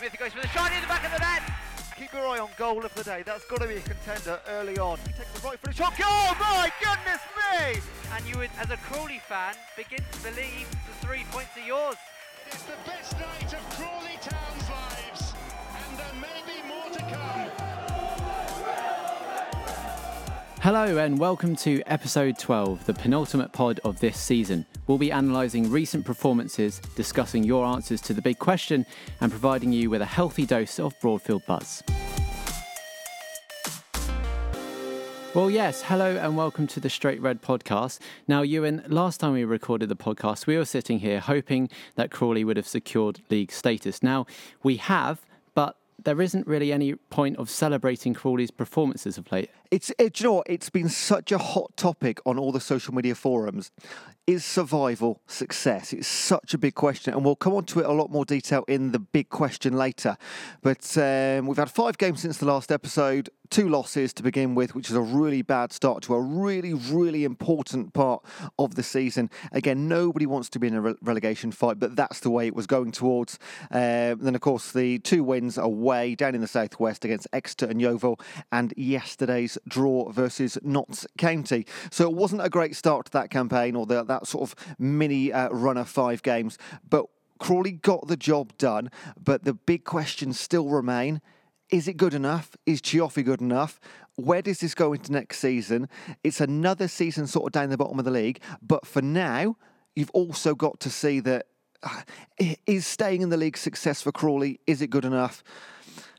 Smith goes for the shot in the back of the net. Keep your eye on goal of the day. That's got to be a contender early on. He takes the right foot shot. Oh my goodness me! And you would, as a Crawley fan, begin to believe the three points are yours. It's the best night of Crawley Town's lives, Hello and welcome to episode 12, the penultimate pod of this season. We'll be analysing recent performances, discussing your answers to the big question, and providing you with a healthy dose of Broadfield buzz. Well, yes, hello and welcome to the Straight Red podcast. Now, Ewan, last time we recorded the podcast, we were sitting here hoping that Crawley would have secured league status. Now, we have, but there isn't really any point of celebrating Crawley's performances of late. It's it, you know what? It's been such a hot topic on all the social media forums. Is survival success? It's such a big question, and we'll come on to it a lot more detail in the big question later. But um, we've had five games since the last episode, two losses to begin with, which is a really bad start to a really, really important part of the season. Again, nobody wants to be in a re- relegation fight, but that's the way it was going towards. Um, then, of course, the two wins away down in the southwest against Exeter and Yeovil, and yesterday's draw versus Notts County. So it wasn't a great start to that campaign or the, that sort of mini uh, run of five games, but Crawley got the job done. But the big questions still remain. Is it good enough? Is Cioffi good enough? Where does this go into next season? It's another season sort of down the bottom of the league. But for now, you've also got to see that uh, is staying in the league success for Crawley? Is it good enough?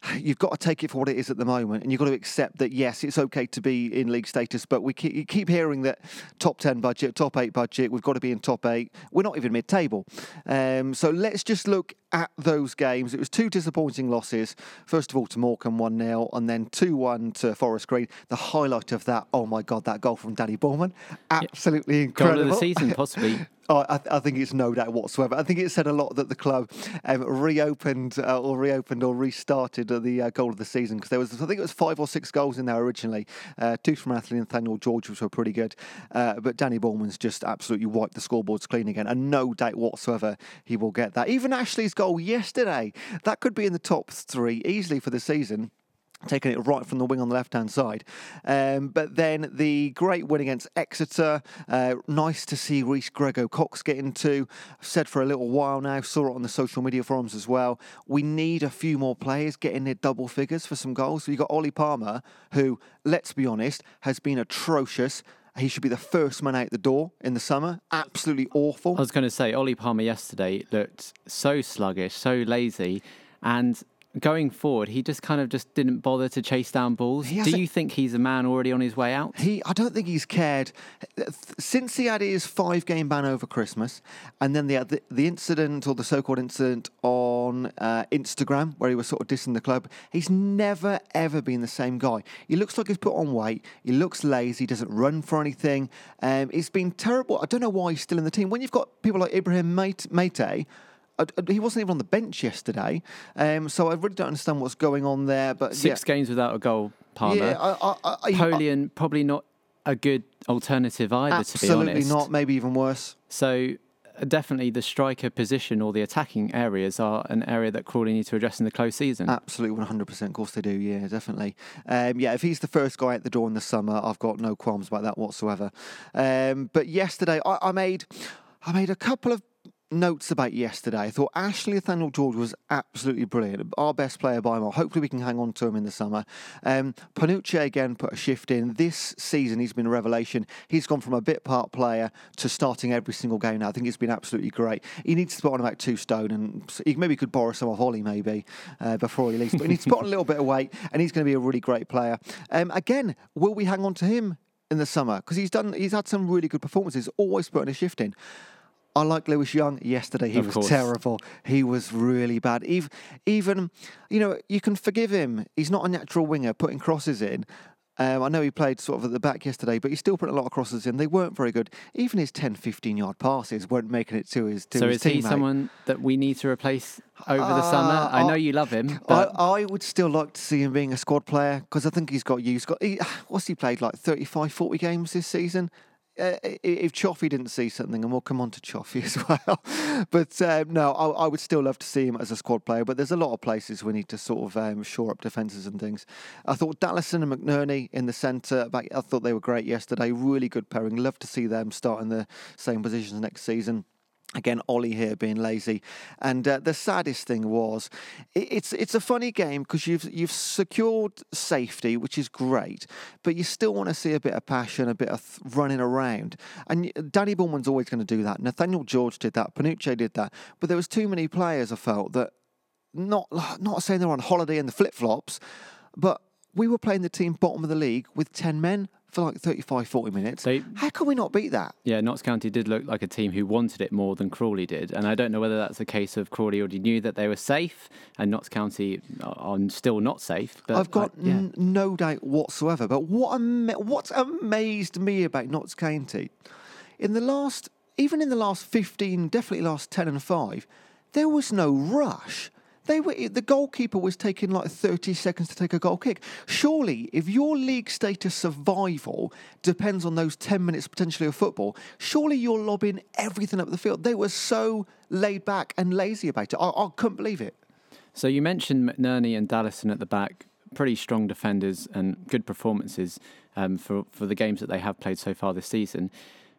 you've got to take it for what it is at the moment, and you've got to accept that yes, it's okay to be in league status, but we keep, keep hearing that top ten budget, top eight budget, we've got to be in top eight. We're not even mid-table, um, so let's just look at those games. It was two disappointing losses. First of all to Morecambe 1 0, and then 2 1 to Forest Green. The highlight of that, oh my God, that goal from Danny Bulman, Absolutely incredible. Goal of the season, possibly. Oh, I, I, think it's no doubt whatsoever. I think it said a lot that the club um, reopened uh, or reopened or restarted the uh, goal of the season because there was, I think it was five or six goals in there originally. Uh, two from Anthony and Nathaniel George, which were pretty good. Uh, but Danny Bulman's just absolutely wiped the scoreboards clean again, and no doubt whatsoever he will get that. Even Ashley's goal yesterday, that could be in the top three easily for the season taking it right from the wing on the left hand side. Um, but then the great win against Exeter. Uh, nice to see Reece Grego Cox get into. I've said for a little while now, saw it on the social media forums as well. We need a few more players getting their double figures for some goals. So you've got Ollie Palmer, who, let's be honest, has been atrocious. He should be the first man out the door in the summer. Absolutely awful. I was going to say, Ollie Palmer yesterday looked so sluggish, so lazy, and going forward, he just kind of just didn't bother to chase down balls. Do you think he's a man already on his way out? He, I don't think he's cared since he had his five-game ban over Christmas, and then the the, the incident or the so-called incident on uh, Instagram where he was sort of dissing the club. He's never ever been the same guy. He looks like he's put on weight. He looks lazy. Doesn't run for anything. Um, it's been terrible. I don't know why he's still in the team. When you've got people like Ibrahim He wasn't even on the bench yesterday, um, so I really don't understand what's going on there. But six yeah. games without a goal, Palmer. Yeah, I, I, I, Poleon probably not a good alternative either. Absolutely to be honest, not. Maybe even worse. So uh, definitely the striker position or the attacking areas are an area that Crawley need to address in the close season. Absolutely, 100%. Of course they do, yeah, definitely. Um, yeah, if he's the first guy at the door in the summer, I've got no qualms about that whatsoever. Um, but yesterday, I, I made. I made a couple of notes about yesterday. I thought Ashley Nathaniel George was absolutely brilliant. Our best player by more. Hopefully, we can hang on to him in the summer. Um, Panutche again put a shift in. This season, he's been a revelation. He's gone from a bit part player to starting every single game now. I think it's been absolutely great. He needs to put on about two stone, and he maybe could borrow some of Holly maybe uh, before he leaves. But he needs to put on a little bit of weight, and he's going to be a really great player. Um, again, will we hang on to him in the summer? Because he's done. He's had some really good performances. Always putting a shift in. I like Lewis Young. Yesterday he of was course. terrible. He was really bad. Even, even, you know, you can forgive him. He's not a natural winger putting crosses in. Um, I know he played sort of at the back yesterday, but he still put a lot of crosses in. They weren't very good. Even his 10, 15 yard passes weren't making it to his to So his is teammate. he someone that we need to replace over the uh, summer? I know you love him. But... I, I, would still like to see him being a squad player because I think he's got used. Got he, what's he played like 35, 40 games this season? Uh, if Cioffi didn't see something, and we'll come on to Cioffi as well. but um, no, I, I, would still love to see him as a squad player. But there's a lot of places we need to sort of um, shore up defences and things. I thought Dallison and McNerney in the centre, I thought they were great yesterday. Really good pairing. Love to see them start in the same positions next season. Again, Ollie here being lazy, and uh, the saddest thing was, it, it's it's a funny game because you've you've secured safety, which is great, but you still want to see a bit of passion, a bit of th- running around. And Danny Bulman's always going to do that. Nathaniel George did that. Panutche did that, but there was too many players. I felt that not not saying they're on holiday in the flip flops, but we were playing the team bottom of the league with ten men for like 35, 40 minutes. They, How can we not beat that? Yeah, Notts County did look like a team who wanted it more than Crawley did. And I don't know whether that's a case of Crawley already knew that they were safe and Notts County are still not safe. But I've got I, yeah. n- no doubt whatsoever. But what am- what's amazed me about Notts County, in the last, even in the last 15, definitely last 10 and 5, there was no rush. They were the goalkeeper was taking like 30 seconds to take a goal kick. Surely, if your league status survival depends on those 10 minutes potentially of football, surely you're lobbing everything up the field. They were so laid back and lazy about it. I, I couldn't believe it. So you mentioned McNerney and Dallison at the back, pretty strong defenders and good performances um, for for the games that they have played so far this season.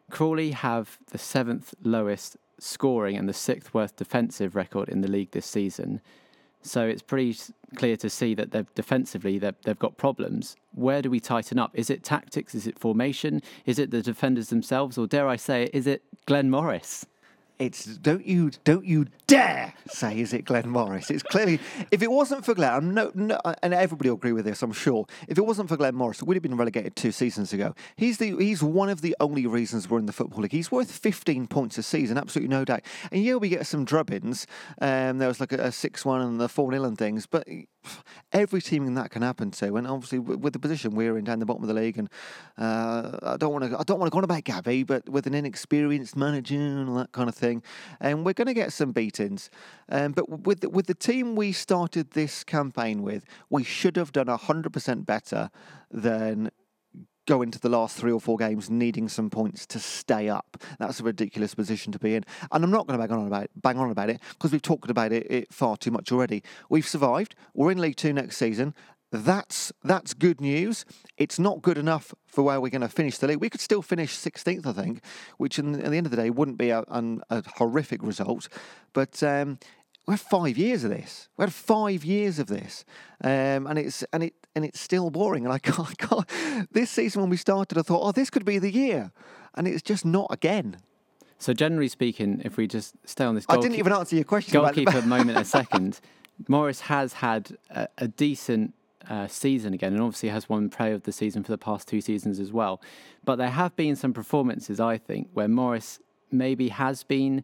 Crawley have the seventh lowest scoring and the sixth worst defensive record in the league this season. So it's pretty clear to see that they've defensively they've, they've got problems. Where do we tighten up? Is it tactics? Is it formation? Is it the defenders themselves? Or dare I say, is it Glenn Morris? It's don't you don't you dare say is it Glenn Morris? It's clearly if it wasn't for Glenn, no, no, and everybody will agree with this, I'm sure. If it wasn't for Glenn Morris, we'd have been relegated two seasons ago. He's the he's one of the only reasons we're in the football league. He's worth 15 points a season, absolutely no doubt. And yeah, we get some drubbins. Um, there was like a, a six-one and the four-nil and things, but every team in that can happen to. And obviously, with the position we're in down the bottom of the league, and uh, I don't want to I don't want to go on about Gabby, but with an inexperienced manager and all that kind of thing, and we're going to get some beatings. Um, but with the, with the team we started this campaign with, we should have done hundred percent better than go into the last three or four games needing some points to stay up. That's a ridiculous position to be in. And I'm not going to bang on about it, bang on about it because we've talked about it, it far too much already. We've survived. We're in League Two next season. That's that's good news. It's not good enough for where we're going to finish the league. We could still finish 16th, I think, which in, at the end of the day wouldn't be a, a horrific result. But um, we had five years of this. We had five years of this, um, and it's and it and it's still boring. And I can't, I can't. This season when we started, I thought, oh, this could be the year, and it's just not again. So generally speaking, if we just stay on this, I didn't even answer your question. Goalkeeper moment a second. Morris has had a, a decent uh, season again, and obviously has won Player of the Season for the past two seasons as well. But there have been some performances, I think, where Morris maybe has been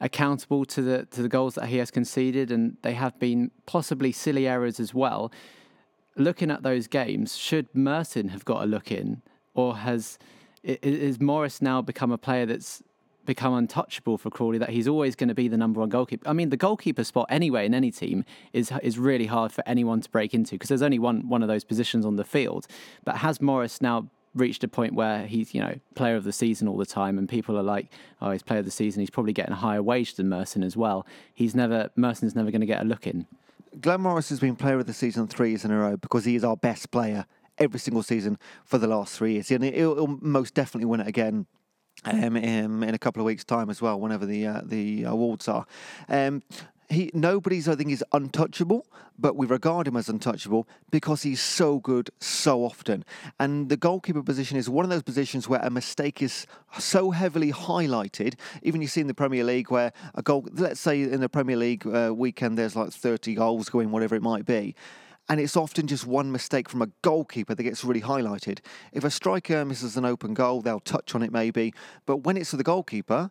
accountable to the to the goals that he has conceded, and they have been possibly silly errors as well. Looking at those games, should Mersin have got a look in, or has is Morris now become a player that's become untouchable for Crawley that he's always going to be the number one goalkeeper. I mean, the goalkeeper spot anyway in any team is is really hard for anyone to break into because there's only one one of those positions on the field. But has Morris now reached a point where he's you know player of the season all the time, and people are like, oh, he's player of the season. He's probably getting a higher wage than Mersin as well. He's never Mersin's never going to get a look in. Glenn Morris has been player of the season three years in a row because he is our best player every single season for the last three years, and he'll, he'll most definitely win it again. Um, in, in a couple of weeks' time as well, whenever the uh, the awards are. Um, he nobody's I think is untouchable, but we regard him as untouchable because he's so good so often. And the goalkeeper position is one of those positions where a mistake is so heavily highlighted. Even you see in the Premier League where a goal, let's say in the Premier League uh, weekend, there's like 30 goals going, whatever it might be. And it's often just one mistake from a goalkeeper that gets really highlighted. If a striker misses an open goal, they'll touch on it maybe. But when it's for the goalkeeper,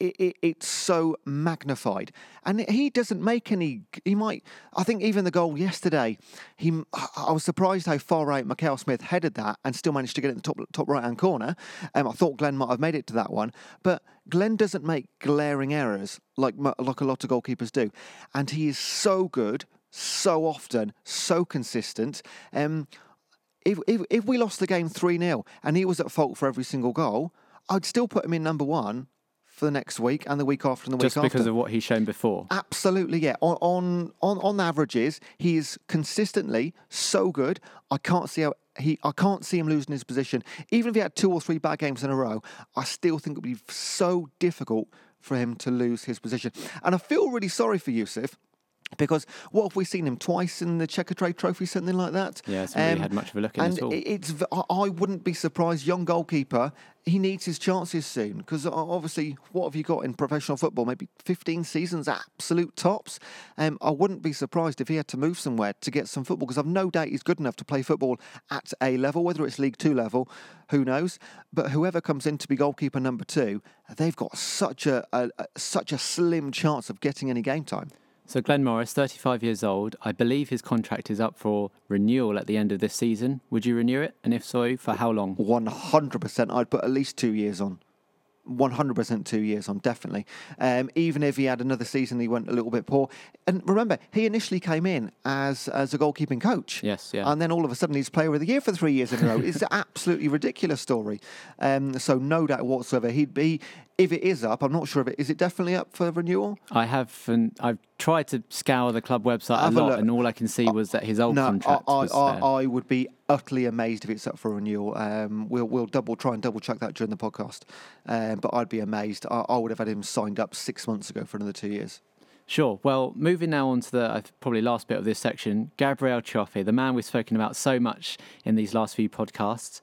it, it, it's so magnified. And he doesn't make any. He might. I think even the goal yesterday, he. I was surprised how far out Mikael Smith headed that and still managed to get it in the top top right hand corner. Um, I thought Glenn might have made it to that one, but Glenn doesn't make glaring errors like like a lot of goalkeepers do, and he is so good, so often, so consistent. Um, if, if, if we lost the game 3 0 and he was at fault for every single goal, I'd still put him in number one for the next week and the week after and the Just week after. Just because of what he's shown before. Absolutely, yeah. On on on on averages, he is consistently so good. I can't see how he. I can't see him losing his position. Even if he had two or three bad games in a row, I still think it would be so difficult for him to lose his position. And I feel really sorry for Yusuf. Because what have we seen him twice in the Checkatrade Trophy, something like that? Yeah, it's really had much of a look in and at all. it- it's. I wouldn't be surprised. Young goalkeeper, he needs his chances soon. Because obviously, what have you got in professional football? Maybe 15 seasons, absolute tops. Um, I wouldn't be surprised if he had to move somewhere to get some football. Because I've no doubt he's good enough to play football at a level, whether it's League Two level, who knows? But whoever comes in to be goalkeeper number two, they've got such a, a, a such a slim chance of getting any game time. So Glenn Morris, 35 years old. I believe his contract is up for renewal at the end of this season. Would you renew it? And if so, for how long? 100%. I'd put at least two years on. 100% two years on, definitely. Um, even if he had another season, he went a little bit poor. And remember, he initially came in as as a goalkeeping coach. Yes, yeah. And then all of a sudden, he's player of the year for three years in a row. it's an absolutely ridiculous story. Um, so no doubt whatsoever, he'd be. If it is up, I'm not sure if it is. It definitely up for renewal. I have, and I've tried to scour the club website Have a a lot, look. and all I can see was that his old No, contract I, was I, there. I would be utterly amazed if it's up for renewal. Um, we'll we'll double try and double check that during the podcast. Um, but I'd be amazed. I, I would have had him signed up six months ago for another two years. Sure. Well, moving now on to the uh, probably last bit of this section, Gabriel Cioffi, the man we've spoken about so much in these last few podcasts.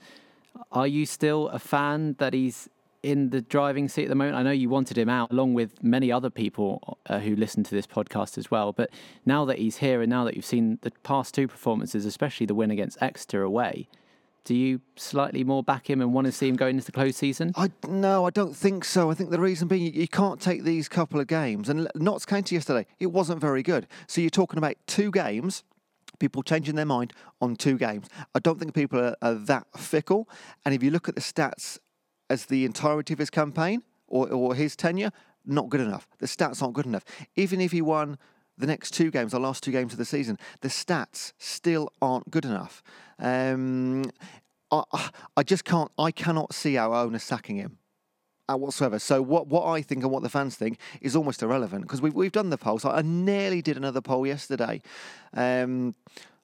Are you still a fan that he's in the driving seat at the moment? I know you wanted him out, along with many other people uh, who listen to this podcast as well. But now that he's here, and now that you've seen the past two performances, especially the win against Exeter away, do you slightly more back him and want to see him go into the close season? I no, I don't think so. I think the reason being you, you can't take these couple of games. And Notts County yesterday, it wasn't very good. So you're talking about two games. People changing their mind on two games. I don't think people are, are that fickle. And if you look at the stats as the entirety of his campaign or, or his tenure, not good enough. The stats aren't good enough. Even if he won the next two games, the last two games of the season, the stats still aren't good enough. Um, I, I- just can't. I cannot see our owner sacking him uh, whatsoever. So what what I think and what the fans think is almost irrelevant because we've we've done the polls. I nearly did another poll yesterday. Um,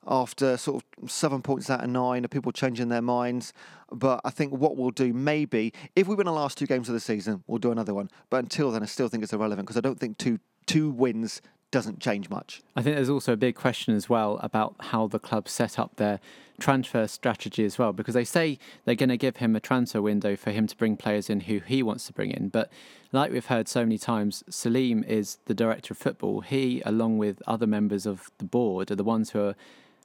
after sort of seven points out of nine, of people changing their minds. But I think what we'll do, maybe, if we win the last two games of the season, we'll do another one. But until then, I still think it's irrelevant because I don't think two two wins doesn't change much. I think there's also a big question as well about how the club set up their transfer strategy as well, because they say they're going to give him a transfer window for him to bring players in who he wants to bring in. But like we've heard so many times, Salim is the director of football. He, along with other members of the board, are the ones who are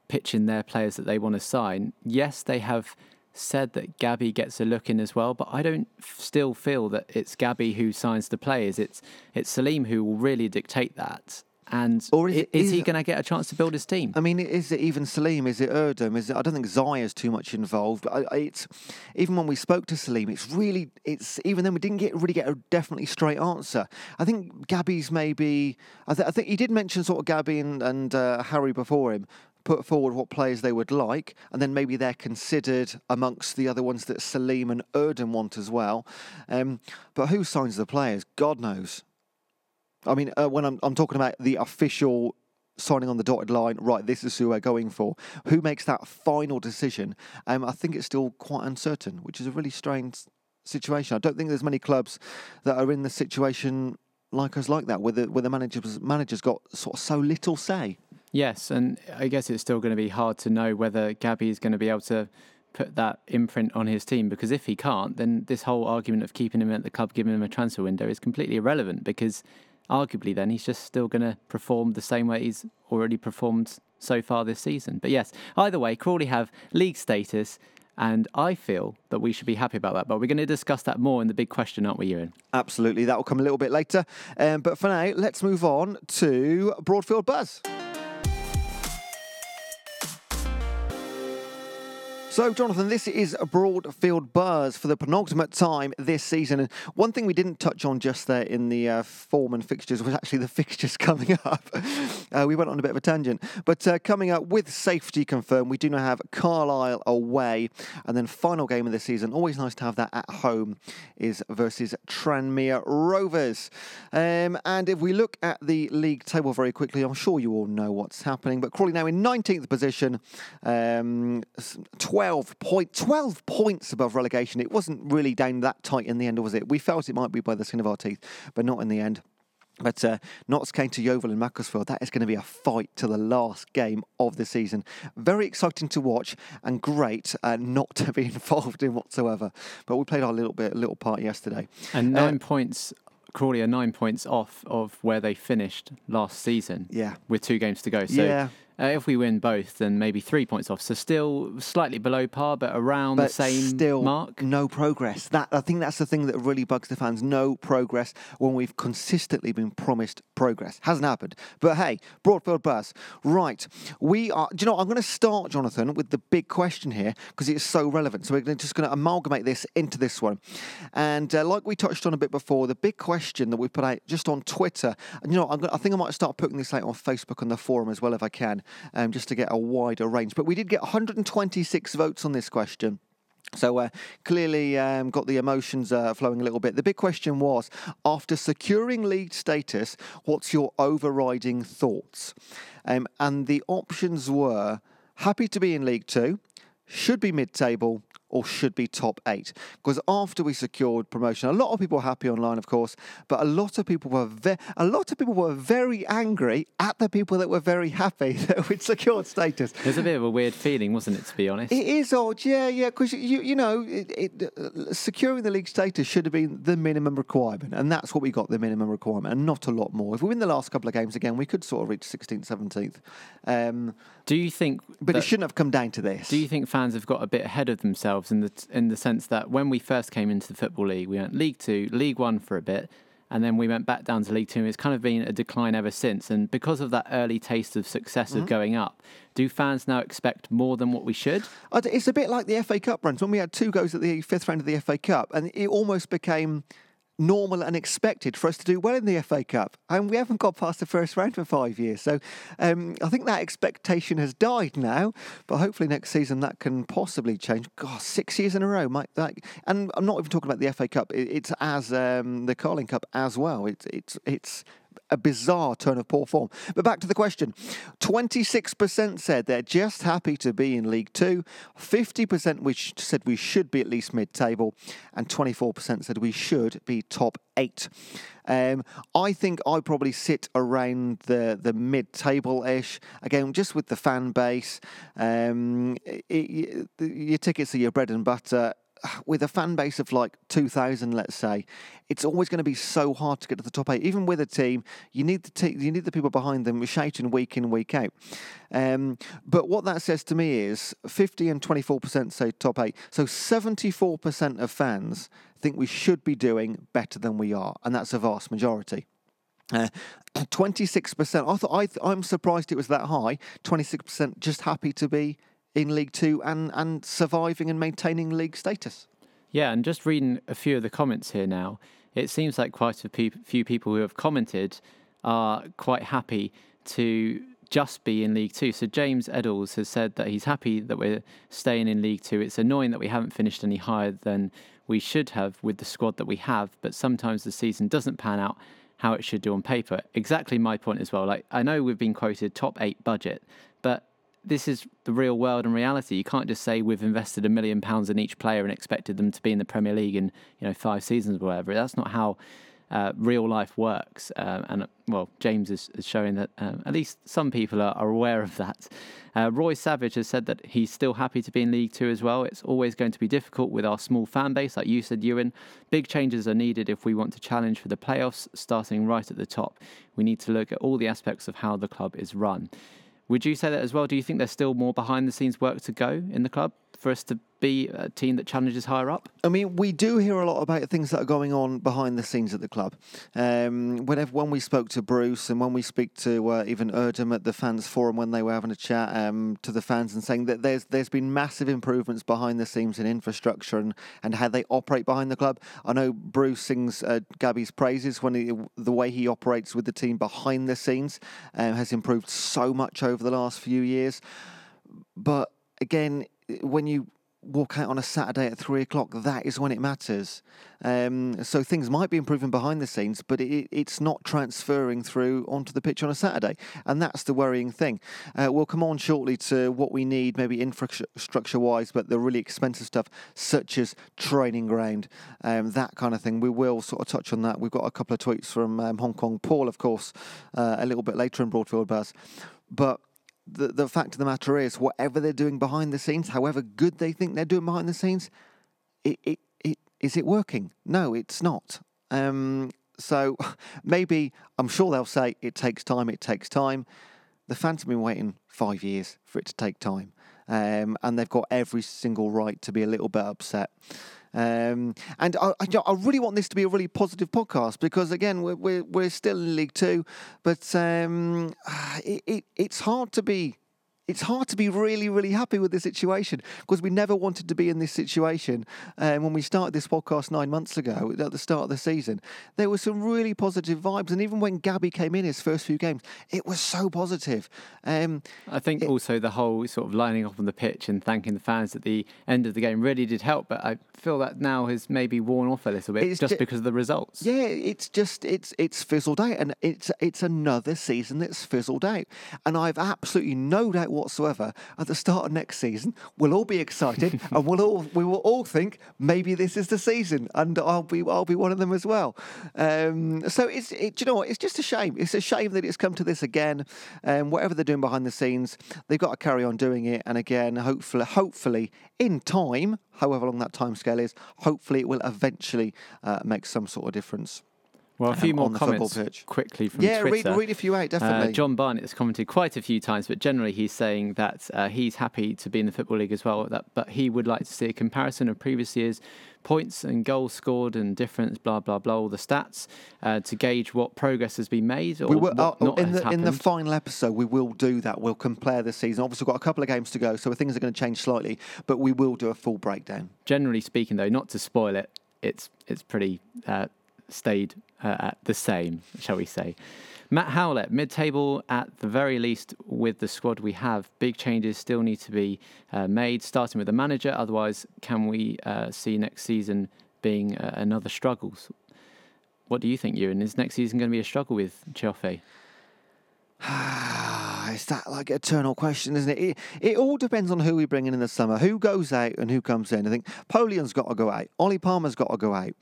pitching their players that they want to sign. Yes, they have said that Gabby gets a look in as well, but I don't f- still feel that it's Gabby who signs the players. It's it's Salim who will really dictate that. And Or is it- is is he going to get a chance to build his team? I mean, is it even Salim? Is it Erdem? Is it? I don't think Ziya's too much involved. I, I- it's even when we spoke to Salim, it's really it's even then we didn't get really get a definitely straight answer. I think Gabby's maybe. I, th- I think he did mention sort of Gabby and, and uh, Harry before him. Put forward what players they would like, and then maybe they're considered amongst the other ones that Salim and Erdem want as well. Um, but who signs the players? God knows. I mean, uh, when I'm, I'm talking about the official signing on the dotted line, right, this is who we're going for. Who makes that final decision? Um, I think it's still quite uncertain, which is a really strange situation. I don't think there's many clubs that are in the situation like us like that, where the, where the managers, managers got sort of so little say. Yes, and I guess it's still going to be hard to know whether Gabby is going to be able to put that imprint on his team because if he can't, then this whole argument of keeping him at the club, giving him a transfer window is completely irrelevant because arguably then he's just still going to perform the same way he's already performed so far this season. But yes, either way, Crawley have league status. And I feel that we should be happy about that. But we're going to discuss that more in the big question, aren't we, Ewan? Absolutely, that will come a little bit later. Um, but for now, let's move on to Broadfield Buzz. So, Jonathan, this is a Broadfield Buzz for the penultimate time this season. And one thing we didn't touch on just there in the uh, form and fixtures was actually the fixtures coming up. Uh, we went on a bit of a tangent. But uh, coming up with safety confirmed, we do now have Carlisle away. And then final game of the season, always nice to have that at home, is versus Tranmere Rovers. Um, and if we look at the league table very quickly, I'm sure you all know what's happening. But Crawley now in 19th position, um, 12, point, 12 points above relegation. It wasn't really down that tight in the end, was it? We felt it might be by the skin of our teeth, but not in the end. But uh, Notts County Yeovil in Macclesfield. That is going to be a fight to the last game of the season. Very exciting to watch and great uh, not to be involved in whatsoever. But we played our little bit, little part yesterday. And Uh, nine points, Crawley are nine points off of where they finished last season. Yeah. With two games to go. So Yeah. Uh, if we win both, then maybe three points off. So still slightly below par, but around the same still mark. no progress. That I think that's the thing that really bugs the fans. No progress when we've consistently been promised progress. Hasn't happened. But hey, Broadfield Buzz. Right, we are. Do you know? what? I'm going to start, Jonathan, with the big question here because it's so relevant. So we're just going to amalgamate this into this one. And uh, like we touched on a bit before, the big question that we put out just on Twitter. And you know, I'm gonna, I think I might start putting this out on Facebook on the forum as well if I can, um, just to get a wider range. But we did get 126 votes on this question. So uh, clearly um, got the emotions uh, flowing a little bit. The big question was, after securing league status, what's your overriding thoughts? Um, and the options were happy to be in League Two, should be mid-table, or should be top eight. Because after we secured promotion, a lot of people were happy online, of course, but a lot of people were ve- a lot of people were very angry at the people that were very happy that we'd secured status. There's a bit of a weird feeling, wasn't it, to be honest? It is odd, yeah, yeah, because you you know it, it, uh, securing the league status should have been the minimum requirement, and that's what we got the minimum requirement, and not a lot more. If we win the last couple of games again, we could sort of reach 16th, 17th, um, Do you think but that- it shouldn't have come down to this. Do you think fans have got a bit ahead of themselves in the in the sense that when we first came into the football league, we went League Two, League One for a bit, and then we went back down to League Two. and It's kind of been a decline ever since. And because of that early taste of success Mm-hmm. of going up, do fans now expect more than what we should? It's a bit like the FA Cup runs when we had two goes at the fifth round of the FA Cup, and it almost became normal and expected for us to do well in the FA Cup, and we haven't got past the first round for five years. So um, I think that expectation has died now, but hopefully next season that can possibly change. God, six years in a row? And I'm not even talking about the FA Cup; it, it's as um, the Carling Cup as well. It's it's it's a bizarre turn of poor form. But back to the question 26% said they're just happy to be in League Two, 50% which said we should be at least mid table, and 24% said we should be top eight. Um, I think I probably sit around the, the mid table ish. Again, just with the fan base, um, it, it, your tickets are your bread and butter with a fan base of like 2,000, let's say, it's always going to be so hard to get to the top eight. Even with a team, you need the te- you need the people behind them shouting week in, week out. Um, but what that says to me is 50 and 24% say top eight. So 74% of fans think we should be doing better than we are, and that's a vast majority. Uh, 26%. I thought I th- I'm surprised it was that high. 26% just happy to be in League Two and, and surviving and maintaining league status. Yeah, and just reading a few of the comments here now, it seems like quite a few people who have commented are quite happy to just be in League Two. So James Eddles has said that he's happy that we're staying in League Two. It's annoying that we haven't finished any higher than we should have with the squad that we have, but sometimes the season doesn't pan out how it should do on paper. Exactly my point as well. Like I know we've been quoted top eight budget, this is the real world and reality. You can't just say we've invested a million pounds in each player and expected them to be in the Premier League in you know five seasons or whatever. That's not how uh, real life works. Um, and well, James is, is showing that um, at least some people are, are aware of that. Uh, Roy Savage has said that he's still happy to be in League Two as well. It's always going to be difficult with our small fan base, like you said, Ewan. Big changes are needed if we want to challenge for the playoffs, starting right at the top. We need to look at all the aspects of how the club is run. Would you say that as well? Do you think there's still more behind the scenes work to go in the club? For us to be a team that challenges higher up? I mean, we do hear a lot about things that are going on behind the scenes at the club. Um, whenever when we spoke to Bruce and when we speak to uh, even Erdem at the fans forum when they were having a chat um, to the fans and saying that there's there's been massive improvements behind the scenes in infrastructure and, and how they operate behind the club. I know Bruce sings uh, Gabby's praises when he, the way he operates with the team behind the scenes um, has improved so much over the last few years. But again, when you walk out on a Saturday at three o'clock, that is when it matters. Um, so things might be improving behind the scenes, but it, it's not transferring through onto the pitch on a Saturday, and that's the worrying thing. Uh, we'll come on shortly to what we need, maybe infrastructure wise, but the really expensive stuff such as training ground, um, that kind of thing. We will sort of touch on that. We've got a couple of tweets from um, Hong Kong Paul, of course, uh, a little bit later in Broadfield Buzz, but the, the fact of the matter is, whatever they're doing behind the scenes, however good they think they're doing behind the scenes, it, it, it is it working? No, it's not. Um, so maybe I'm sure they'll say it takes time. It takes time. The fans have been waiting five years for it to take time, um, and they've got every single right to be a little bit upset. Um, and I, I, really want this to be a really positive podcast because, again, we're, we're, we're still in League Two, but um, it, it, it's hard to be it's hard to be really, really happy with the situation because we never wanted to be in this situation. And um, when we started this podcast nine months ago at the start of the season, there were some really positive vibes. And even when Gabby came in his first few games, it was so positive. Um, I think it, also the whole sort of lining up on the pitch and thanking the fans at the end of the game really did help. But I feel that now has maybe worn off a little bit just ju- because of the results. Yeah, it's just it's it's fizzled out, and it's it's another season that's fizzled out. And I've absolutely no doubt whatsoever at the start of next season, we'll all be excited and we'll all we will all think maybe this is the season, and I'll be I'll be one of them as well. Um, so it's it, you know what? It's just a shame. It's a shame that it's come to this again. Um, whatever they're doing behind the scenes, they've got to carry on doing it. And again, hopefully, hopefully in time, however long that time scale is, hopefully it will eventually uh, make some sort of difference. Well, a few um, more comments quickly from yeah, Twitter. read, read a few out, definitely. Uh, John Barnett has commented quite a few times, but generally he's saying that uh, he's happy to be in the Football League as well, that, but he would like to see a comparison of previous years' points and goals scored and difference, blah, blah, blah, all the stats uh, to gauge what progress has been made or we will, what uh, not in, the, in the final episode, we will do that. We'll compare the season. Obviously, we've got a couple of games to go, so things are going to change slightly, but we will do a full breakdown. Generally speaking, though, not to spoil it, it's it's pretty uh, stayed uh, at the same, shall we say. Matt Howlett, mid table at the very least with the squad we have. Big changes still need to be uh, made, starting with the manager. Otherwise, can we uh, see next season being uh, another struggles? What do you think, Ewan? Is next season going to be a struggle with Cioffi? it's that like eternal question, isn't it? it? It all depends on who we bring in in the summer, who goes out and who comes in. I think Poleon's got to go out. Ollie Palmer's got to go out.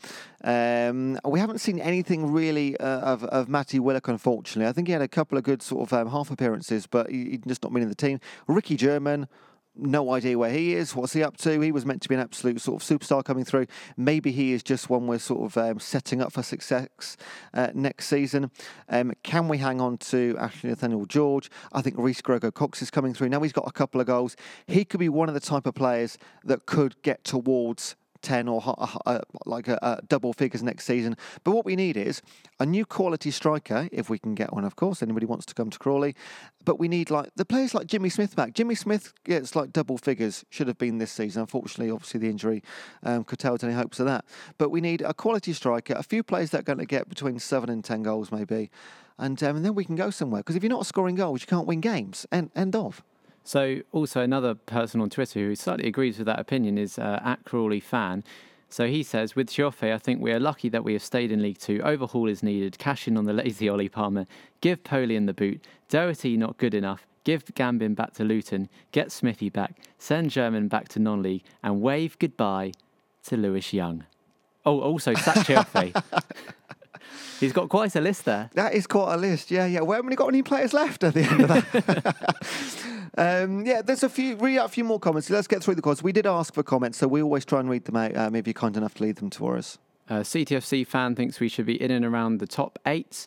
Um, we haven't seen anything really uh, of, of Matty Willock, unfortunately. I think he had a couple of good sort of um, half appearances, but he, he just not been in the team. Ricky German, no idea where he is. What's he up to? He was meant to be an absolute sort of superstar coming through. Maybe he is just one we're sort of um, setting up for success uh, next season. Um, can we hang on to Ashley Nathaniel George? I think Reece Grego Cox is coming through. Now he's got a couple of goals. He could be one of the type of players that could get towards 10 or uh, like a, a double figures next season. But what we need is a new quality striker, if we can get one, of course. Anybody wants to come to Crawley. But we need like the players like Jimmy Smith back. Jimmy Smith gets like double figures, should have been this season. Unfortunately, obviously, the injury um, curtailed any hopes of that. But we need a quality striker, a few players that are going to get between seven and 10 goals, maybe. And, um, and then we can go somewhere. Because if you're not scoring goals, you can't win games. End, end of. So, also another person on Twitter who slightly agrees with that opinion is uh, at Crawley fan. So he says, with Cioffi, I think we are lucky that we have stayed in League Two. Overhaul is needed. Cash in on the lazy Ollie Palmer. Give Poleon the boot. Doherty not good enough. Give Gambin back to Luton. Get Smithy back. Send German back to non-league. And wave goodbye to Lewis Young. Oh, also sack Cioffi. He's got quite a list there. That is quite a list. Yeah, yeah. We haven't got any players left at the end of that. Um, yeah, there's a few, read out a few more comments. Let's get through the comments. We did ask for comments, so we always try and read them out. Um, if you're kind enough to leave them to us. Uh, CTFC fan thinks we should be in and around the top eight.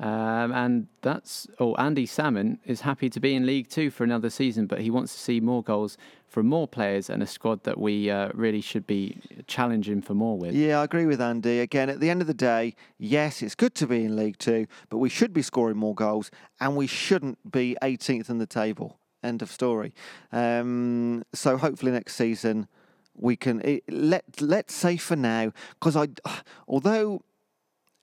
Um, and that's, oh, Andy Salmon is happy to be in League Two for another season, but he wants to see more goals from more players and a squad that we uh, really should be challenging for more with. Yeah, I agree with Andy. Again, at the end of the day, yes, it's good to be in League Two, but we should be scoring more goals and we shouldn't be 18th in the table. End of story. Um, so hopefully next season we can it, let let's say for now because I although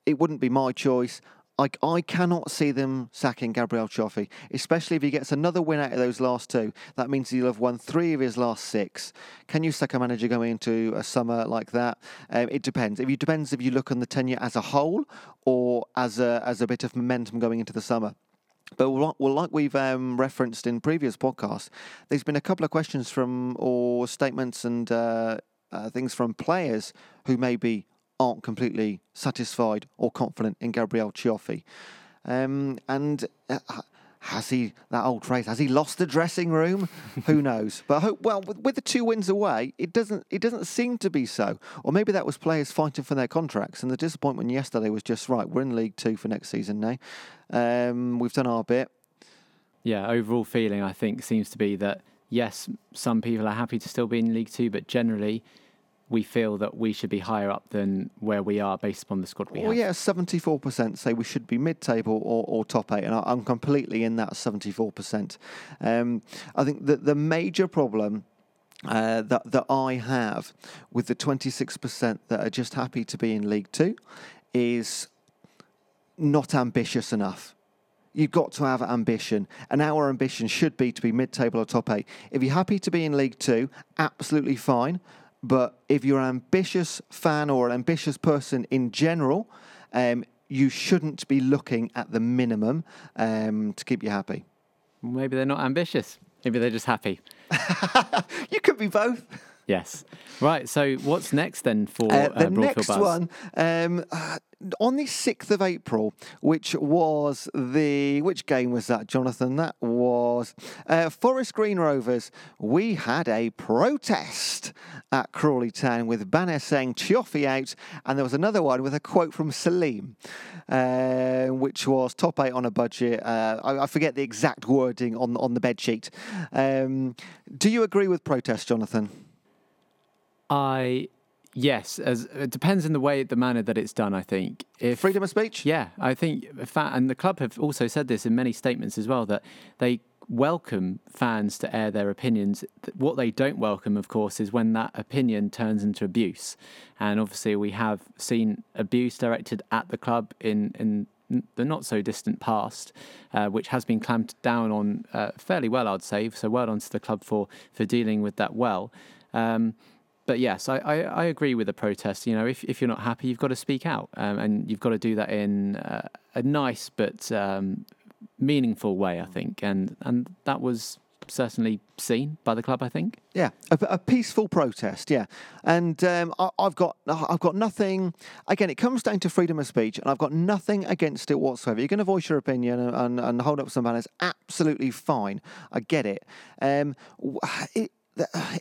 it wouldn't be my choice. I, I cannot see them sacking Gabriel Cioffi, especially if he gets another win out of those last two. That means he'll have won three of his last six. Can you sack a manager going into a summer like that? Um, it depends. If it depends if you look on the tenure as a whole or as a as a bit of momentum going into the summer. But well, like we've um, referenced in previous podcasts, there's been a couple of questions from or statements and uh, uh, things from players who maybe aren't completely satisfied or confident in Gabriel Cioffi. Um, and uh, has he that old phrase? Has he lost the dressing room? Who knows? But I hope, well, with, with, the two wins away, it doesn't it doesn't seem to be so. Or maybe that was players fighting for their contracts, and the disappointment yesterday was just right. We're in League Two for next season now. Um, we've done our bit. Yeah, overall feeling I think seems to be that yes, some people are happy to still be in League Two, but generally we feel that we should be higher up than where we are based upon the squad we have. well, have. yeah, 74% say we should be mid table or, or, top eight, and I'm completely in that 74%. Um, I think that the major problem. Uh, that that I have with the 26% that are just happy to be in League Two is not ambitious enough. You've got to have ambition, and our ambition should be to be mid-table or top eight. If you're happy to be in League Two, absolutely fine. But if you're an ambitious fan or an ambitious person in general, um, you shouldn't be looking at the minimum um, to keep you happy. Maybe they're not ambitious. Maybe they're just happy. you could be both. Yes. Right. So what's next then for uh, uh, the next Buzz? one? Um, uh, on the sixth of April, which was the which game was that, Jonathan? That was uh, Forest Green Rovers. We had a protest at Crawley Town with banners saying "Cioffi out," and there was another one with a quote from Salim, uh, which was top eight on a budget. Uh, I, I, forget the exact wording on on the bed sheet. Um, do you agree with protest, Jonathan? I yes, as it depends in the way, the manner that it's done. I think if freedom of speech. Yeah, I think and the club have also said this in many statements as well that they welcome fans to air their opinions. What they don't welcome, of course, is when that opinion turns into abuse. And obviously, we have seen abuse directed at the club in in the not so distant past, uh, which has been clamped down on uh, fairly well, I'd say. So well done to the club for for dealing with that well. Um, but yes, I, I, I, agree with the protest. You know, if, if you're not happy, you've got to speak out, um, and you've got to do that in uh, a nice but um, meaningful way. I think, and and that was certainly seen by the club. I think. Yeah, a, a peaceful protest. Yeah, and um, I, have got I've got nothing. Again, it comes down to freedom of speech, and I've got nothing against it whatsoever. You're going to voice your opinion and, and, and hold up some banners. Absolutely fine. I get it. Um, it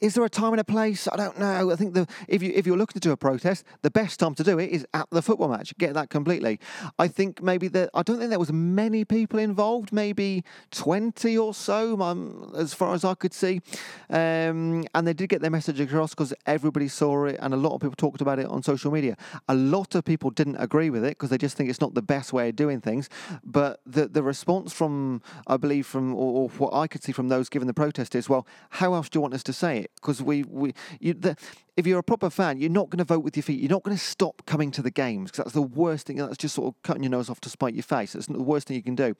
is there a time and a place? I don't know. I think the, if you if you're looking to do a protest, the best time to do it is at the football match. Get that completely. I think maybe I don't think there was many people involved. Maybe twenty or so, um, as far as I could see. Um, and they did get their message across because everybody saw it, and a lot of people talked about it on social media. A lot of people didn't agree with it because they just think it's not the best way of doing things. But the the response from I believe from or, or what I could see from those given the protest is, well, how else do you want us to say it because we we you, the, if you're a proper fan, you're not going to vote with your feet. You're not going to stop coming to the games because that's the worst thing. That's just sort of cutting your nose off to spite your face. That's the worst thing you can do.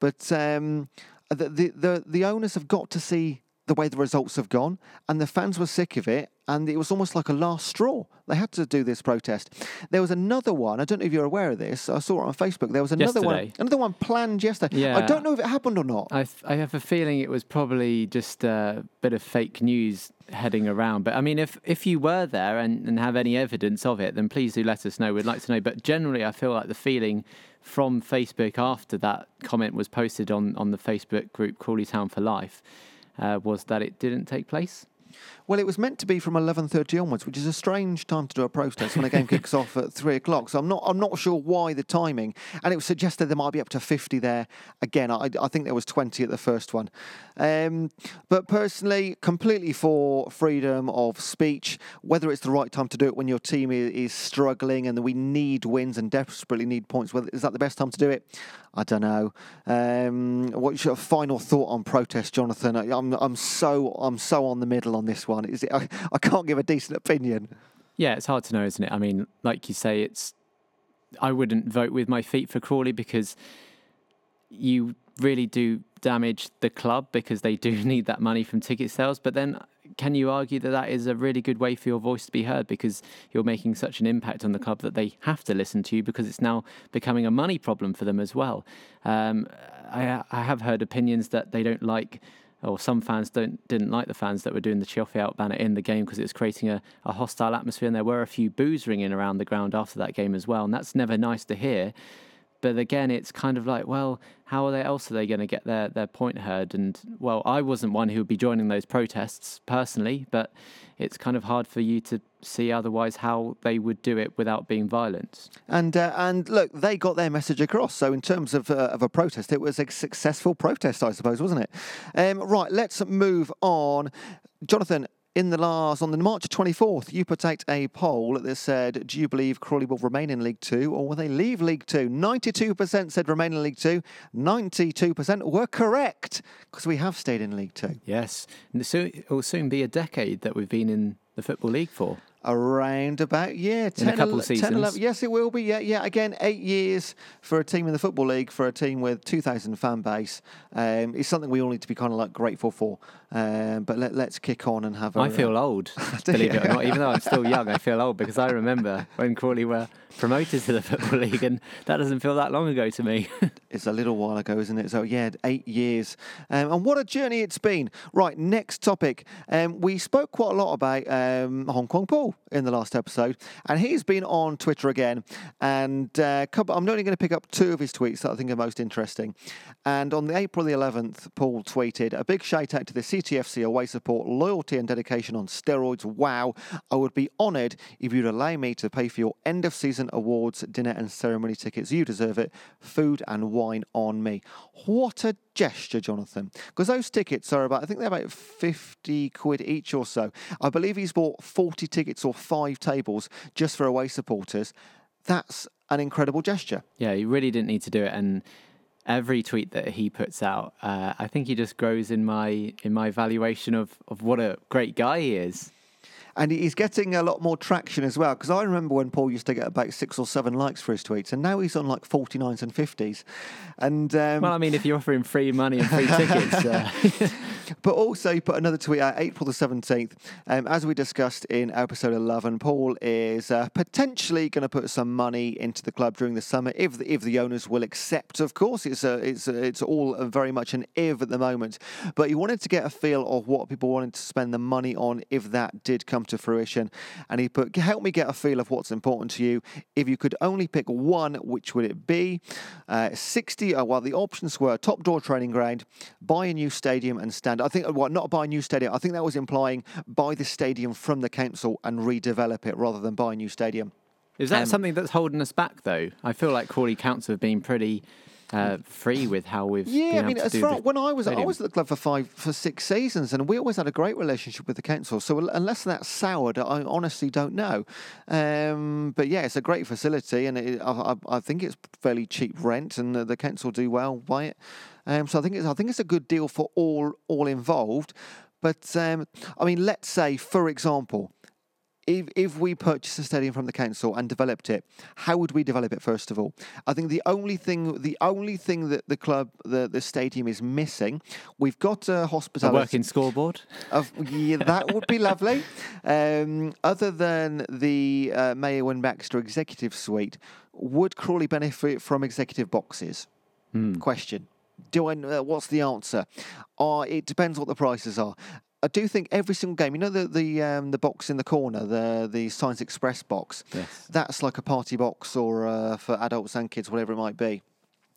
But um, the, the the the owners have got to see the way the results have gone, and the fans were sick of it, and it was almost like a last straw. They had to do this protest. There was another one. I don't know if you're aware of this. I saw it on Facebook. There was another yesterday. one. Another one planned yesterday. Yeah. I don't know if it happened or not. I, th- I have a feeling it was probably just a bit of fake news heading around. But I mean, if if you were there and, and have any evidence of it, then please do let us know. We'd like to know. But generally, I feel like the feeling from Facebook after that comment was posted on on the Facebook group Crawley Town for Life uh, was that it didn't take place. Well, it was meant to be from eleven thirty onwards, which is a strange time to do a protest when a game kicks off at three o'clock. So I'm not I'm not sure why the timing. And it was suggested there might be up to fifty there. Again, I, I think there was twenty at the first one. Um, but personally, completely for freedom of speech. Whether it's the right time to do it when your team is, struggling and we need wins and desperately need points, whether is that the best time to do it? I don't know. Um, what's your final thought on protest, Jonathan? I'm I'm so I'm so on the middle on this one. Is it? I, I can't give a decent opinion. Yeah, it's hard to know, isn't it? I mean, like you say, it's. I wouldn't vote with my feet for Crawley because you really do damage the club because they do need that money from ticket sales. But then, can you argue that that is a really good way for your voice to be heard because you're making such an impact on the club that they have to listen to you because it's now becoming a money problem for them as well? Um, I, I have heard opinions that they don't like or some fans don't didn't like the fans that were doing the Cioffi out banner in the game because it was creating a, a hostile atmosphere. And there were a few boos ringing around the ground after that game as well. And that's never nice to hear but again it's kind of like well how are they else are they going to get their, their point heard and well I wasn't one who would be joining those protests personally but it's kind of hard for you to see otherwise how they would do it without being violent And uh, and look, they got their message across. So in terms of uh, of a protest, it was a successful protest, I suppose, wasn't it? Um, right, let's move on, Jonathan. In the last, on the March 24th, you put out a poll that said, Do you believe Crawley will remain in League Two or will they leave League Two? 92% said remain in League Two, 92% were correct because we have stayed in League Two. yes and so it will soon be a decade that we've been in the football league for Around about yeah, 10, couple ele- 10 seasons. 11 yes, it will be. Yeah, yeah. Again, eight years for a team in the football league for a team with two thousand fan base um, is something we all need to be kind of like grateful for. Um, but let, let's kick on and have. a I feel uh, old, believe it or not. Even though I'm still young, I feel old because I remember when Crawley were promoted to the Football League, and that doesn't feel that long ago to me. It's a little while ago, isn't it? So yeah, eight years, um, and what a journey it's been. Right, next topic. Um, we spoke quite a lot about um, Hong Kong Paul in the last episode, and he's been on Twitter again. And uh, I'm only going to pick up two of his tweets that I think are most interesting. And on the April the 11th, Paul tweeted a big shout out to the CTFC away support, loyalty and dedication on steroids. Wow, I would be honoured if you'd allow me to pay for your end of season awards, dinner and ceremony tickets. You deserve it. Food and wine on me. What a gesture, Jonathan. Because those tickets are about, I think they're about 50 quid each or so. I believe he's bought 40 tickets or five tables just for away supporters. That's an incredible gesture. yeah, he really didn't need to do it, and every tweet that he puts out, uh, I think he just grows in my in my valuation of of what a great guy he is. And he's getting a lot more traction as well. Because I remember when Paul used to get about six or seven likes for his tweets, and now he's on like 49s and 50s. And um, Well, I mean, if you're offering free money and free tickets, uh, But also, he put another tweet out April the 17th. Um, as we discussed in episode 11, Paul is uh, potentially going to put some money into the club during the summer if the, if the owners will accept, of course. It's, a, it's, a, it's all very much an if at the moment. But he wanted to get a feel of what people wanted to spend the money on if that did come to fruition. And he put, Help me get a feel of what's important to you. If you could only pick one, which would it be? Uh, 60, uh, well, the options were top door training ground, buy a new stadium and stand. I think, well, not buy a new stadium. I think that was implying buy the stadium from the council and redevelop it rather than buy a new stadium. is that Um, something that's holding us back, though? I feel like Crawley Council have been pretty uh, free with how we've Yeah, I mean, as far when I was I was at the club for five for six seasons, and we always had a great relationship with the council. So unless that's soured, I honestly don't know. Um, but yeah, it's a great facility, and it, I, I, I think it's fairly cheap rent, and the, the council do well by it. Um, so I think it's I think it's a good deal for all all involved. But um, I mean, let's say, for example, if if we purchased a stadium from the council and developed it, how would we develop it first of all? I think the only thing the only thing that the club the, the stadium is missing, we've got a a working scoreboard. Of, yeah, that would be lovely. Um, other than the uh, Mayor and Baxter executive suite, would Crawley benefit from executive boxes? Question. Do I? Uh, what's the answer? Uh, it depends what the prices are. I do think every single game, you know the the um, the box in the corner, the the Science Express box. Yes. That's like a party box or uh, for adults and kids, whatever it might be.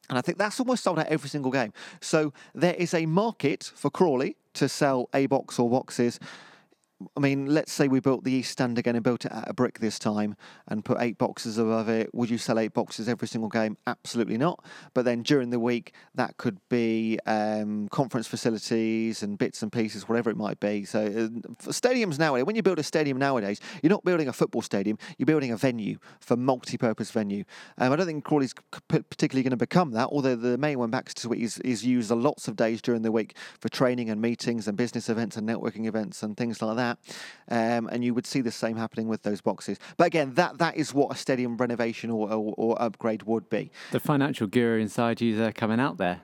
And I think that's almost sold out every single game. So there is a market for Crawley to sell a box or boxes. I mean, let's say we built the East Stand again and built it out of brick this time and put eight boxes above it. Would you sell eight boxes every single game? Absolutely not. But then during the week, that could be um, conference facilities and bits and pieces, whatever it might be. So, uh, stadiums nowadays, when you build a stadium nowadays, you're not building a football stadium, you're building a venue for multi purpose venue. Um, I don't think Crawley's particularly going to become that, although the main one, Baxter Suite, is, is used lots of days during the week for training and meetings and business events and networking events and things like that. Um, and you would see the same happening with those boxes. But again, that that is what a stadium renovation or, or, or upgrade would be. The financial guru inside you is coming out there.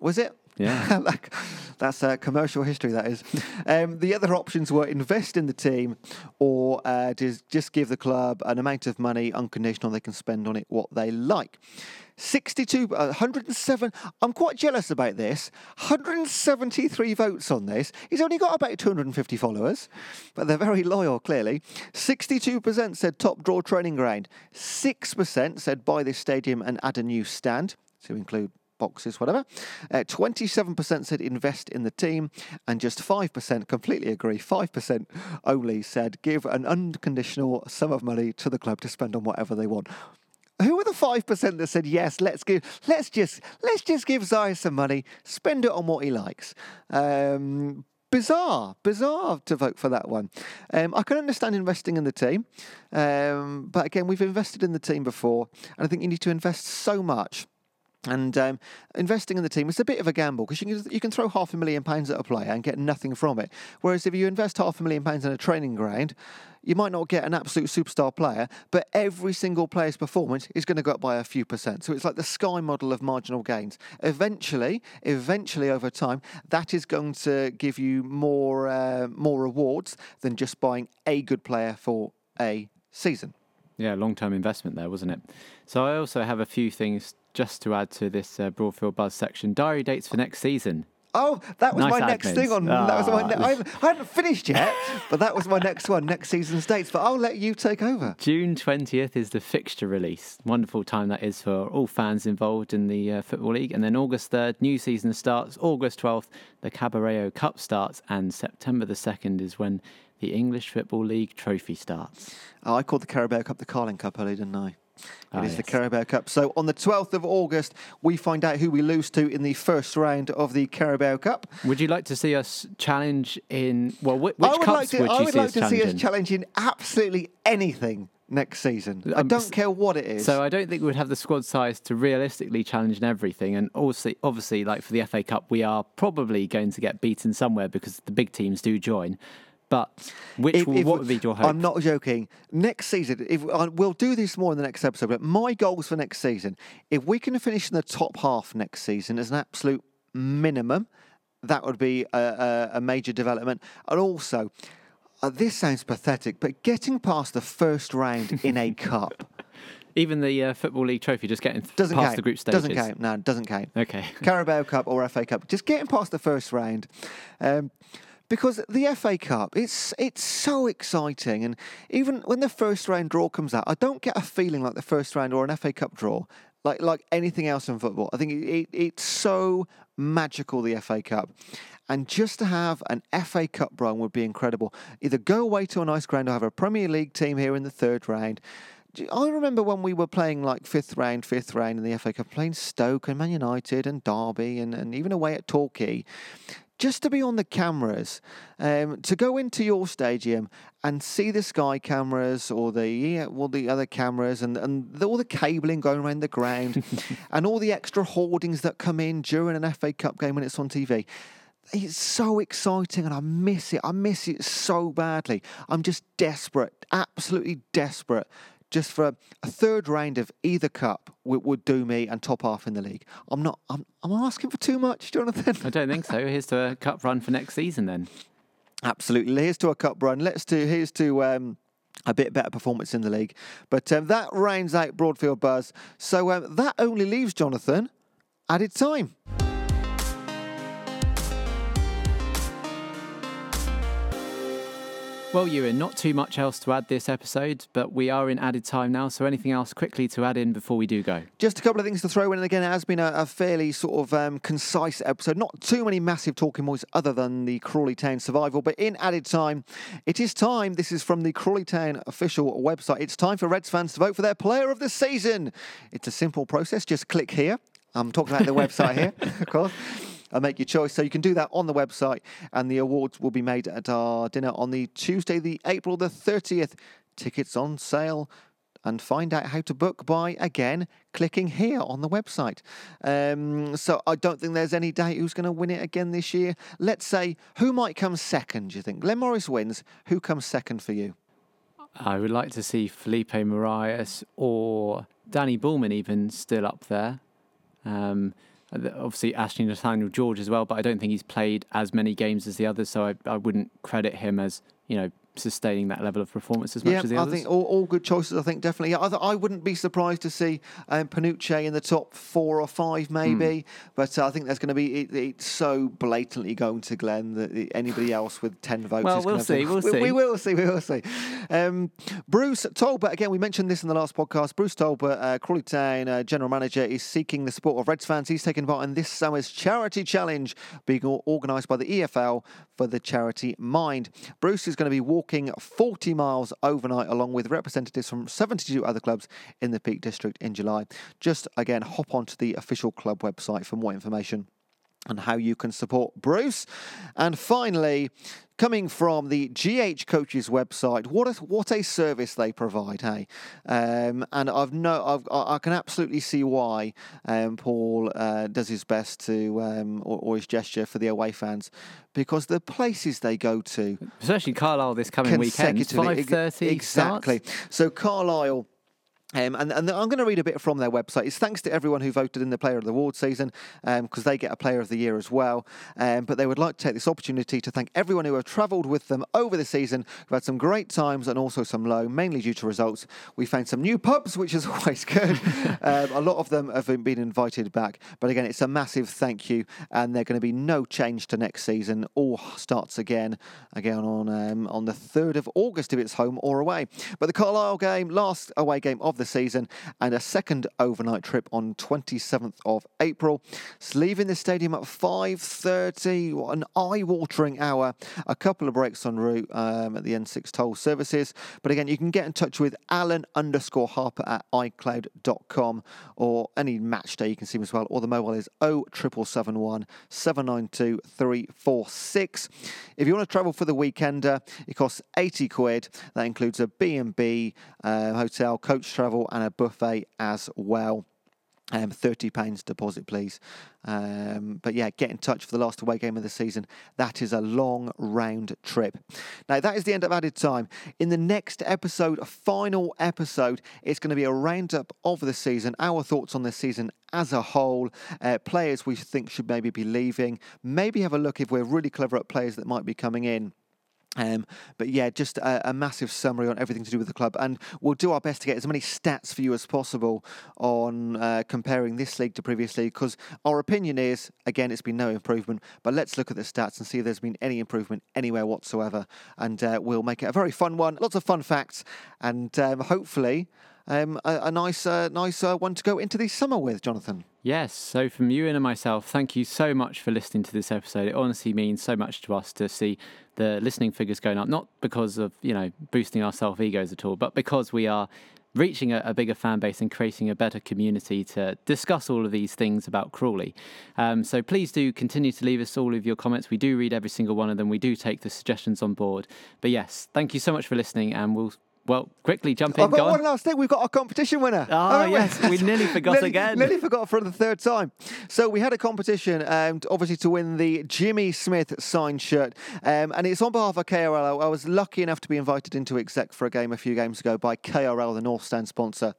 Was it? Yeah. Like, That's uh, commercial history, that is. Um, the other options were invest in the team or uh, just give the club an amount of money unconditional. They can spend on it what they like. 62, uh, 107. I'm quite jealous about this. 173 votes on this. He's only got about 250 followers, but they're very loyal, clearly. 62% said top draw training ground. 6% said buy this stadium and add a new stand, to include boxes, whatever. Uh, 27% said invest in the team, and just 5% completely agree. 5% only said give an unconditional sum of money to the club to spend on whatever they want. Who were the five percent that said yes? Let's give. Let's just. Let's just give Ziya some money. Spend it on what he likes. Um, bizarre, bizarre to vote for that one. Um, I can understand investing in the team, um, but again, we've invested in the team before, and I think you need to invest so much. And um, investing in the team is a bit of a gamble because you can, you can throw half a million pounds at a player and get nothing from it. Whereas if you invest half a million pounds in a training ground, you might not get an absolute superstar player, but every single player's performance is going to go up by a few percent. So it's like the Sky model of marginal gains. Eventually, eventually over time, that is going to give you more uh, more rewards than just buying a good player for a season. Yeah, long term investment there, wasn't it? So I also have a few things just to add to this uh, Broadfield Buzz section. Diary dates for next season. Oh, that was Nice my next thing on. That was my. Ah. Ne- I, haven't, I hadn't finished yet, but that was my next one, next season's dates. But I'll let you take over. June 20th is the fixture release. Wonderful time that is for all fans involved in the uh, Football League. And then August 3rd, new season starts. August 12th, the Carabao Cup starts. And September the 2nd is when the English Football League trophy starts. Oh, I called the Carabao Cup the Carling Cup earlier, didn't I? It is Ah, the yes. Carabao Cup. So on the 12th of August, we find out who we lose to in the first round of the Carabao Cup. Would you like to see us challenge in, well, which I would cups like to, would you I would see like us to see us challenging absolutely anything next season. I Um, don't care what it is. So I don't think we'd have the squad size to realistically challenge in everything. And also, obviously, like for the FA Cup, we are probably going to get beaten somewhere because the big teams do join. But which If- if- what would be your hope? I'm not joking. Next season, if we'll do this more in the next episode, but my goals for next season, if we can finish in the top half next season as an absolute minimum, that would be a, a, a major development. And also, uh, this sounds pathetic, but getting past the first round in a cup Even the uh, Football League trophy, just getting th- doesn't past count. the group stages. Doesn't count. No, it doesn't count. Okay. Carabao Cup or FA Cup, just getting past the first round. Um, because the FA Cup, it's it's so exciting, and even when the first round draw comes out, I don't get a feeling like the first round or an FA Cup draw, like like anything else in football. I think it, it, it's so magical the FA Cup, and just to have an FA Cup run would be incredible. Either go away to a nice ground or have a Premier League team here in the third round. I remember when we were playing like fifth round, fifth round in the FA Cup, playing Stoke and Man United and Derby and, and even away at Torquay, just to be on the cameras, um, to go into your stadium and see the Sky cameras or the yeah, well the other cameras and and the, all the cabling going around the ground, and all the extra hoardings that come in during an FA Cup game when it's on TV. It's so exciting and I miss it. I miss it so badly. I'm just desperate, absolutely desperate. Just for a third round of either cup would, would do me and top half in the league. I'm not. I'm. I'm asking for too much, Jonathan. I don't think so. Here's to a cup run for next season then. Absolutely. Here's to a cup run. Let's do. Here's to um, a bit better performance in the league. But um, that rounds out Broadfield Buzz. So um, that only leaves Jonathan added time. Well, Ewan, not too much else to add this episode, but we are in added time now. So, anything else quickly to add in before we do go? Just a couple of things to throw in. And again, it has been a, a fairly sort of um, concise episode. Not too many massive talking points other than the Crawley Town survival. But in added time, it is time. This is from the Crawley Town official website. It's time for Reds fans to vote for their player of the season. It's a simple process. Just click here. I'm talking about the website here, of course and make your choice. So you can do that on the website, and the awards will be made at our dinner on the Tuesday, the April the 30th. Tickets on sale. And find out how to book by again clicking here on the website. Um, so I don't think there's any doubt who's going to win it again this year. Let's say who might come second. Do you think Glenn Morris wins? Who comes second for you? I would like to see Filipe Morais or Danny Bulman even still up there. Um, obviously Ashley Nathaniel George as well, but I don't think he's played as many games as the others, so I, I wouldn't credit him as you know sustaining that level of performance as much yeah, as the others? I think all, all good choices. I think definitely. Yeah, I, I wouldn't be surprised to see um, Panutche in the top four or five, maybe. Mm. But uh, I think there's going to be it, it's so blatantly going to Glenn that anybody else with ten votes. Well, we'll see. We'll we, see. We will see. We will see. Um, Bruce Tolbert again. We mentioned this in the last podcast. Bruce Tolbert, uh, Crawley Town uh, general manager, is seeking the support of Reds fans. He's taking part in this summer's charity challenge being organised by the EFL for the charity Mind. Bruce is going to be walking 40 miles overnight, along with representatives from 72 other clubs in the Peak District in July. Just again, hop onto the official club website for more information and how you can support Bruce. And finally, coming from the GH Coaches website, what a, what a service they provide, hey. Um, and I've no, I've, I can absolutely see why um, Paul uh, does his best to, um, or, or, his gesture for the away fans, because the places they go to, especially Carlisle this coming weekend, five thirty exactly. Starts. So Carlisle um, and, and, I'm going to read a bit from their website. It's thanks to everyone who voted in the Player of the Award season because um, they get a Player of the Year as well. Um, but they would like to take this opportunity to thank everyone who have travelled with them over the season. We've had some great times and also some low, mainly due to results. We found some new pubs, which is always good. Um, a lot of them have been invited back. But again, it's a massive thank you. And they're going to be no change to next season. All starts again, again on um, on the 3rd of August if it's home or away. But the Carlisle game, last away game of the season, and a second overnight trip on 27th of April. It's leaving the stadium at 5.30, what an eye-watering hour. A couple of breaks en route um, at the M6 toll services. But again, you can get in touch with Alan underscore Harper at iCloud.com or any match day you can see him as well. Or the mobile is 07771 792 346. If you want to travel for the weekender, it costs 80 quid. That includes a B&B, uh, hotel, coach travel, travel and a buffet as well. Um, £30 deposit, please. Um, but yeah, get in touch for the last away game of the season. That is a long round trip. Now, that is the end of added time. In the next episode, final episode, it's going to be a roundup of the season, our thoughts on the season as a whole, uh, players we think should maybe be leaving, maybe have a look if we're really clever at players that might be coming in. Um, but yeah, just a, a, massive summary on everything to do with the club, and we'll do our best to get as many stats for you as possible on uh, comparing this league to previous league. Because our opinion is, again, it's been no improvement, but let's look at the stats and see if there's been any improvement anywhere whatsoever, and uh, we'll make it a very fun one. Lots of fun facts, and um, hopefully um, a, a, nice, uh, nice uh, one to go into the summer with, Jonathan. Yes. So from you and myself, thank you so much for listening to this episode. It honestly means so much to us to see the listening figures going up, not because of you know boosting our self egos at all, but because we are reaching a, a, bigger fan base and creating a better community to discuss all of these things about Crawley. Um, so please do continue to leave us all of your comments. We do read every single one of them. We do take the suggestions on board. But yes, thank you so much for listening, and we'll well, quickly jump in. I've got one last thing. We've got a competition winner. Oh, yes. We nearly forgot nearly, again. Nearly forgot for the third time. So we had a competition, um, obviously, to win the Jimmy Smith signed shirt. Um, and it's on behalf of KRL. I was lucky enough to be invited into exec for a game a few games ago by KRL, the North Stand sponsor.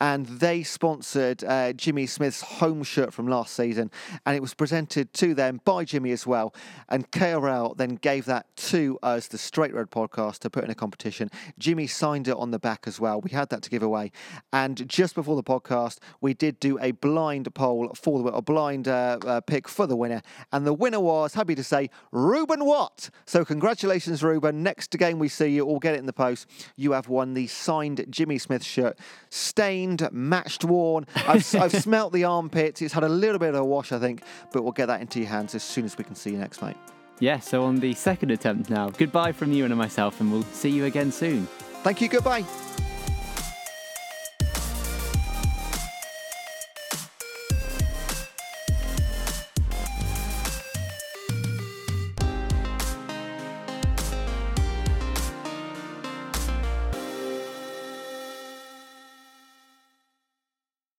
And they sponsored uh, Jimmy Smith's home shirt from last season. And it was presented to them by Jimmy as well. And KRL then gave that to us, the Straight Red podcast, to put in a competition. Jimmy signed signed it on the back as well. We had that to give away. And just before the podcast, we did do a blind poll for the a blind uh, uh, pick for the winner. And the winner was, happy to say, Ruben Watt. So congratulations, Ruben. Next game we see you, or get it in the post, you have won the signed Jimmy Smith shirt. Stained, matched, worn. I've, I've smelt the armpits. It's had a little bit of a wash, I think, but we'll get that into your hands as soon as we can see you next, mate. Yeah, so on the second attempt now. Goodbye from you and myself, and we'll see you again soon. Thank you. Goodbye.